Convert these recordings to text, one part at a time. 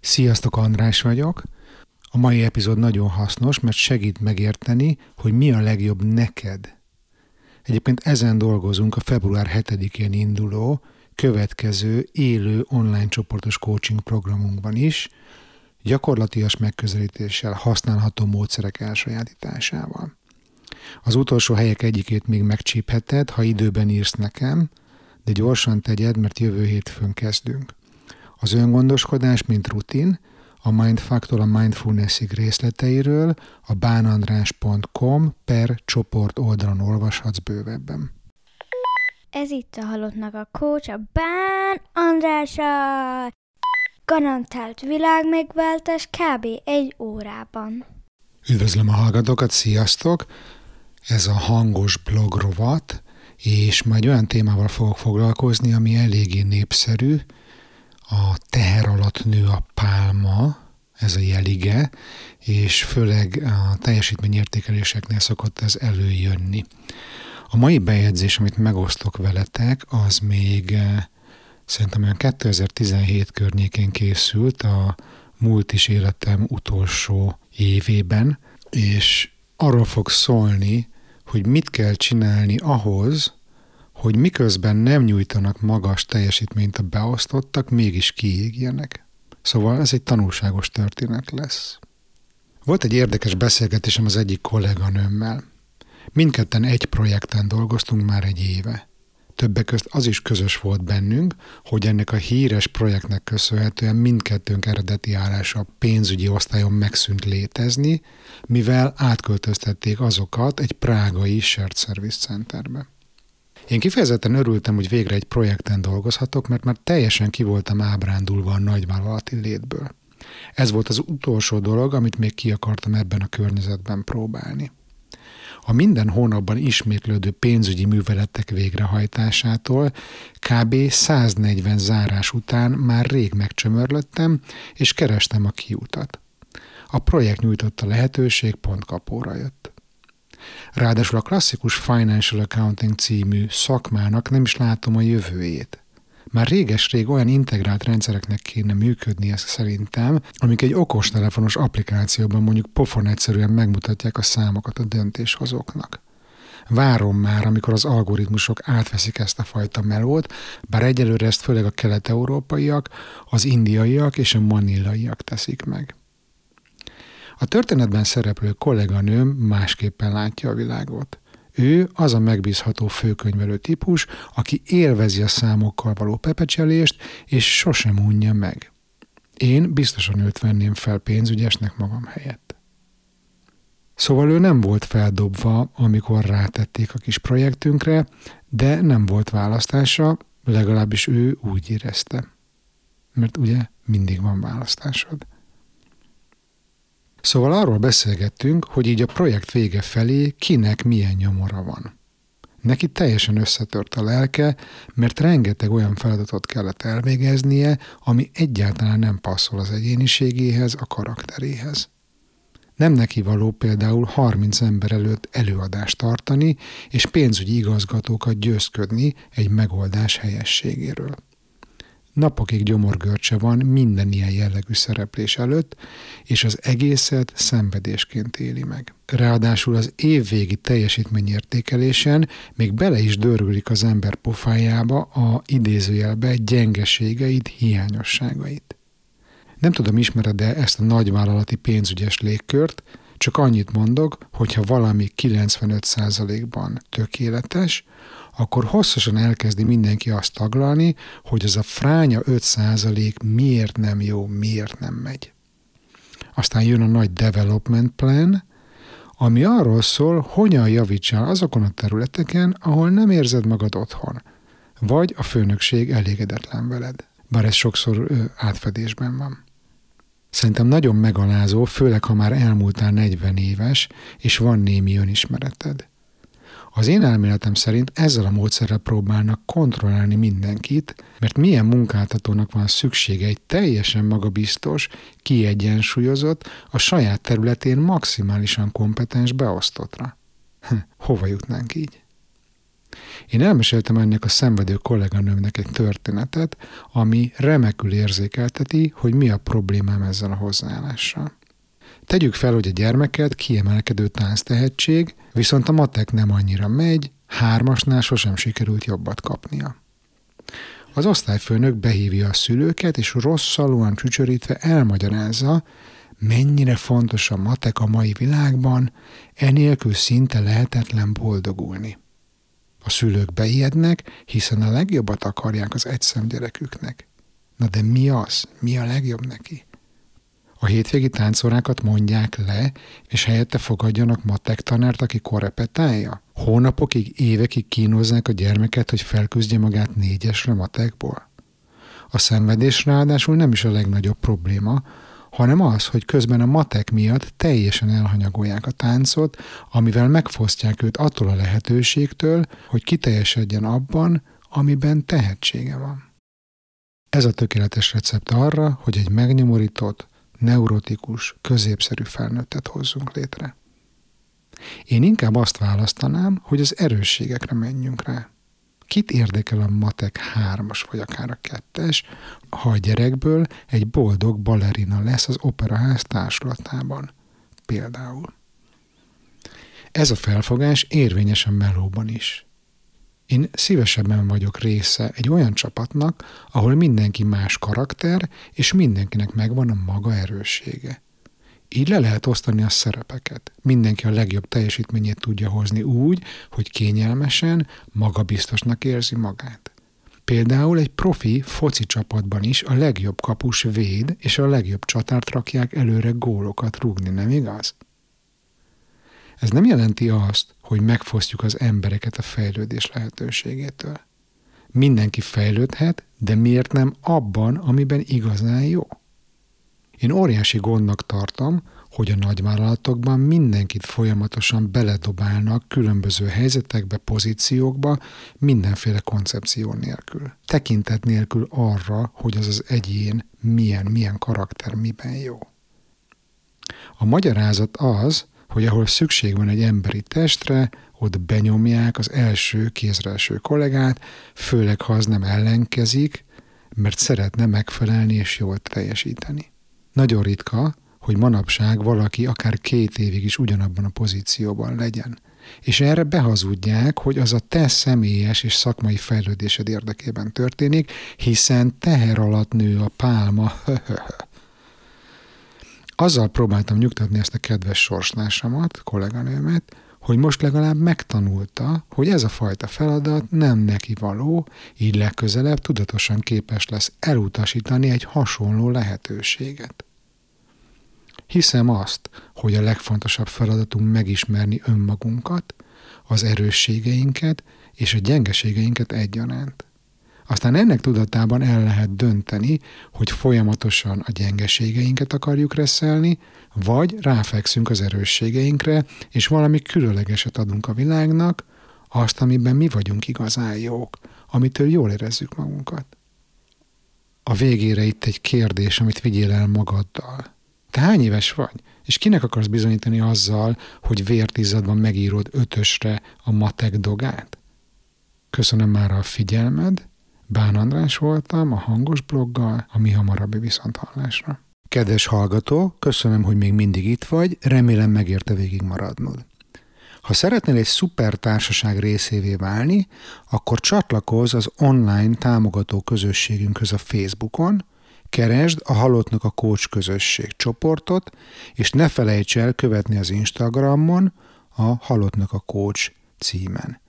Sziasztok, András vagyok. A mai epizód nagyon hasznos, mert segít megérteni, hogy mi a legjobb neked. Egyébként ezen dolgozunk a február 7-én induló, következő élő online csoportos coaching programunkban is, gyakorlatias megközelítéssel, használható módszerek elsajátításával. Az utolsó helyek egyikét még megcsípheted, ha időben írsz nekem, de gyorsan tegyed, mert jövő hétfőn kezdünk. Az öngondoskodás, mint rutin, a Mindfuck-tól a Mindfulnessig részleteiről a bánandrás.com per csoport oldalon olvashatsz bővebben. Ez itt a Halottnak a Coach, a Bán Andrása! Garantált világmegváltás kb. egy órában. Üdvözlöm a hallgatókat, sziasztok! Ez a hangos blog rovat, és majd olyan témával fogok foglalkozni, ami eléggé népszerű, a teher alatt nő a pálma, ez a jelige, és főleg a teljesítményértékeléseknél szokott ez előjönni. A mai bejegyzés, amit megosztok veletek, az még eh, szerintem olyan 2017 környékén készült a múlt is életem utolsó évében, és arról fog szólni, hogy mit kell csinálni ahhoz, hogy miközben nem nyújtanak magas teljesítményt a beosztottak, mégis kiégjenek. Szóval ez egy tanulságos történet lesz. Volt egy érdekes beszélgetésem az egyik kolléganőmmel. Mindketten egy projekten dolgoztunk már egy éve. Többek közt az is közös volt bennünk, hogy ennek a híres projektnek köszönhetően mindkettőnk eredeti állása a pénzügyi osztályon megszűnt létezni, mivel átköltöztették azokat egy prágai shared service centerbe. Én kifejezetten örültem, hogy végre egy projekten dolgozhatok, mert már teljesen ki voltam ábrándulva a nagyvállalati létből. Ez volt az utolsó dolog, amit még ki akartam ebben a környezetben próbálni. A minden hónapban ismétlődő pénzügyi műveletek végrehajtásától kb. 140 zárás után már rég megcsömörlöttem, és kerestem a kiutat. A projekt nyújtotta lehetőség pont kapóra jött. Ráadásul a klasszikus Financial Accounting című szakmának nem is látom a jövőjét. Már réges-rég olyan integrált rendszereknek kéne működnie szerintem, amik egy okostelefonos applikációban mondjuk pofon egyszerűen megmutatják a számokat a döntéshozóknak. Várom már, amikor az algoritmusok átveszik ezt a fajta melót, bár egyelőre ezt főleg a kelet-európaiak, az indiaiak és a manilaiak teszik meg. A történetben szereplő kolléganőm másképpen látja a világot. Ő az a megbízható főkönyvelő típus, aki élvezi a számokkal való pepecselést, és sosem unja meg. Én biztosan őt venném fel pénzügyesnek magam helyett. Szóval ő nem volt feldobva, amikor rátették a kis projektünkre, de nem volt választása, legalábbis ő úgy érezte. Mert ugye mindig van választásod. Szóval arról beszélgettünk, hogy így a projekt vége felé kinek milyen nyomora van. Neki teljesen összetört a lelke, mert rengeteg olyan feladatot kellett elvégeznie, ami egyáltalán nem passzol az egyéniségéhez, a karakteréhez. Nem neki való például 30 ember előtt előadást tartani, és pénzügyi igazgatókat győzködni egy megoldás helyességéről. Napokig gyomorgörcse van minden ilyen jellegű szereplés előtt, és az egészet szenvedésként éli meg. Ráadásul az évvégi teljesítményértékelésen még bele is dörgülik az ember pofájába a idézőjelbe gyengeségeit, hiányosságait. Nem tudom, ismered-e ezt a nagyvállalati pénzügyes légkört, csak annyit mondok, hogy ha valami 95%-ban tökéletes, akkor hosszasan elkezdi mindenki azt taglalni, hogy az a fránya 5% miért nem jó, miért nem megy. Aztán jön a nagy development plan, ami arról szól, hogyan javítsál azokon a területeken, ahol nem érzed magad otthon, vagy a főnökség elégedetlen veled. Bár ez sokszor átfedésben van. Szerintem nagyon megalázó, főleg ha már elmúltál 40 éves, és van némi önismereted. Az én elméletem szerint ezzel a módszerrel próbálnak kontrollálni mindenkit, mert milyen munkáltatónak van szüksége egy teljesen magabiztos, kiegyensúlyozott, a saját területén maximálisan kompetens beosztottra. Hm, hova jutnánk így? Én elmeséltem ennek a szenvedő kolléganőmnek egy történetet, ami remekül érzékelteti, hogy mi a problémám ezzel a hozzáállással. Tegyük fel, hogy a gyermeket kiemelkedő tánc tehetség, viszont a matek nem annyira megy, hármasnál sosem sikerült jobbat kapnia. Az osztályfőnök behívja a szülőket, és rosszalúan csücsörítve elmagyarázza, mennyire fontos a matek a mai világban, enélkül szinte lehetetlen boldogulni. A szülők beijednek, hiszen a legjobbat akarják az egyszem gyereküknek. Na de mi az? Mi a legjobb neki? A hétvégi táncorákat mondják le, és helyette fogadjanak matek tanárt, aki korrepetálja? Hónapokig, évekig kínozzák a gyermeket, hogy felküzdje magát négyesre matekból? A szenvedés ráadásul nem is a legnagyobb probléma, hanem az, hogy közben a matek miatt teljesen elhanyagolják a táncot, amivel megfosztják őt attól a lehetőségtől, hogy kiteljesedjen abban, amiben tehetsége van. Ez a tökéletes recept arra, hogy egy megnyomorított, neurotikus, középszerű felnőttet hozzunk létre. Én inkább azt választanám, hogy az erősségekre menjünk rá. Kit érdekel a matek hármas vagy akár a kettes, ha a gyerekből egy boldog balerina lesz az operaház társulatában? Például. Ez a felfogás érvényes a melóban is. Én szívesebben vagyok része egy olyan csapatnak, ahol mindenki más karakter, és mindenkinek megvan a maga erőssége. Így le lehet osztani a szerepeket. Mindenki a legjobb teljesítményét tudja hozni úgy, hogy kényelmesen, magabiztosnak érzi magát. Például egy profi foci csapatban is a legjobb kapus véd, és a legjobb csatárt rakják előre gólokat rúgni, nem igaz? Ez nem jelenti azt, hogy megfosztjuk az embereket a fejlődés lehetőségétől. Mindenki fejlődhet, de miért nem abban, amiben igazán jó? Én óriási gondnak tartom, hogy a nagyvállalatokban mindenkit folyamatosan beledobálnak különböző helyzetekbe, pozíciókba, mindenféle koncepció nélkül. Tekintet nélkül arra, hogy az az egyén milyen, milyen karakter, miben jó. A magyarázat az, hogy ahol szükség van egy emberi testre, ott benyomják az első kézre kollégát, főleg ha az nem ellenkezik, mert szeretne megfelelni és jól teljesíteni. Nagyon ritka, hogy manapság valaki akár két évig is ugyanabban a pozícióban legyen. És erre behazudják, hogy az a te személyes és szakmai fejlődésed érdekében történik, hiszen teher alatt nő a pálma. Azzal próbáltam nyugtatni ezt a kedves sorsnásamat, kolléganőmet, hogy most legalább megtanulta, hogy ez a fajta feladat nem neki való, így legközelebb tudatosan képes lesz elutasítani egy hasonló lehetőséget. Hiszem azt, hogy a legfontosabb feladatunk megismerni önmagunkat, az erősségeinket és a gyengeségeinket egyaránt. Aztán ennek tudatában el lehet dönteni, hogy folyamatosan a gyengeségeinket akarjuk reszelni, vagy ráfekszünk az erősségeinkre, és valami különlegeset adunk a világnak, azt, amiben mi vagyunk igazán jók, amitől jól érezzük magunkat. A végére itt egy kérdés, amit vigyél el magaddal. Te hány éves vagy? És kinek akarsz bizonyítani azzal, hogy vértizadban megírod ötösre a matek dogát? Köszönöm már a figyelmed, Bán András voltam a hangos bloggal, a mi hamarabbi viszonthallásra. Kedves hallgató, köszönöm, hogy még mindig itt vagy, remélem megérte végig maradnod. Ha szeretnél egy szuper társaság részévé válni, akkor csatlakozz az online támogató közösségünkhöz a Facebookon, keresd a Halottnak a Coach közösség csoportot, és ne felejts el követni az Instagramon a Halottnak a Coach címen.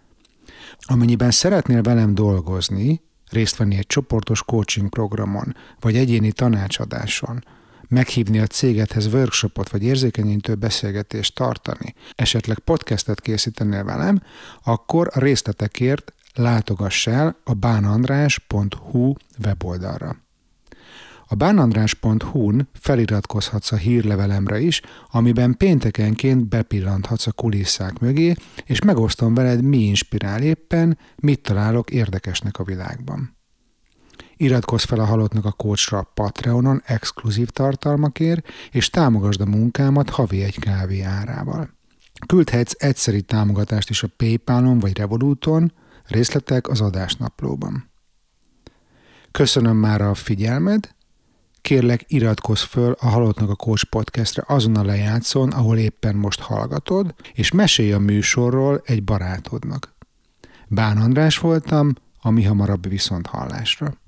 Amennyiben szeretnél velem dolgozni, részt venni egy csoportos coaching programon, vagy egyéni tanácsadáson, meghívni a cégedhez workshopot vagy érzékenyítő beszélgetést tartani, esetleg podcastet készítenél velem, akkor a részletekért látogass el a bánandrás.hu weboldalra. A bánandrás.hu-n feliratkozhatsz a hírlevelemre is, amiben péntekenként bepillanthatsz a kulisszák mögé, és megosztom veled, mi inspirál éppen, mit találok érdekesnek a világban. Iratkozz fel a Halottnak a Coachra Patreonon exkluzív tartalmakért, és támogasd a munkámat havi egy kávé árával. Küldhetsz egyszeri támogatást is a Paypalon vagy Revoluton, Részletek az adásnaplóban. Köszönöm már a figyelmed, kérlek iratkozz föl a Halottnak a Coach podcastre azon a lejátszón, ahol éppen most hallgatod, és mesélj a műsorról egy barátodnak. Bán András voltam, a mi hamarabb viszont hallásra.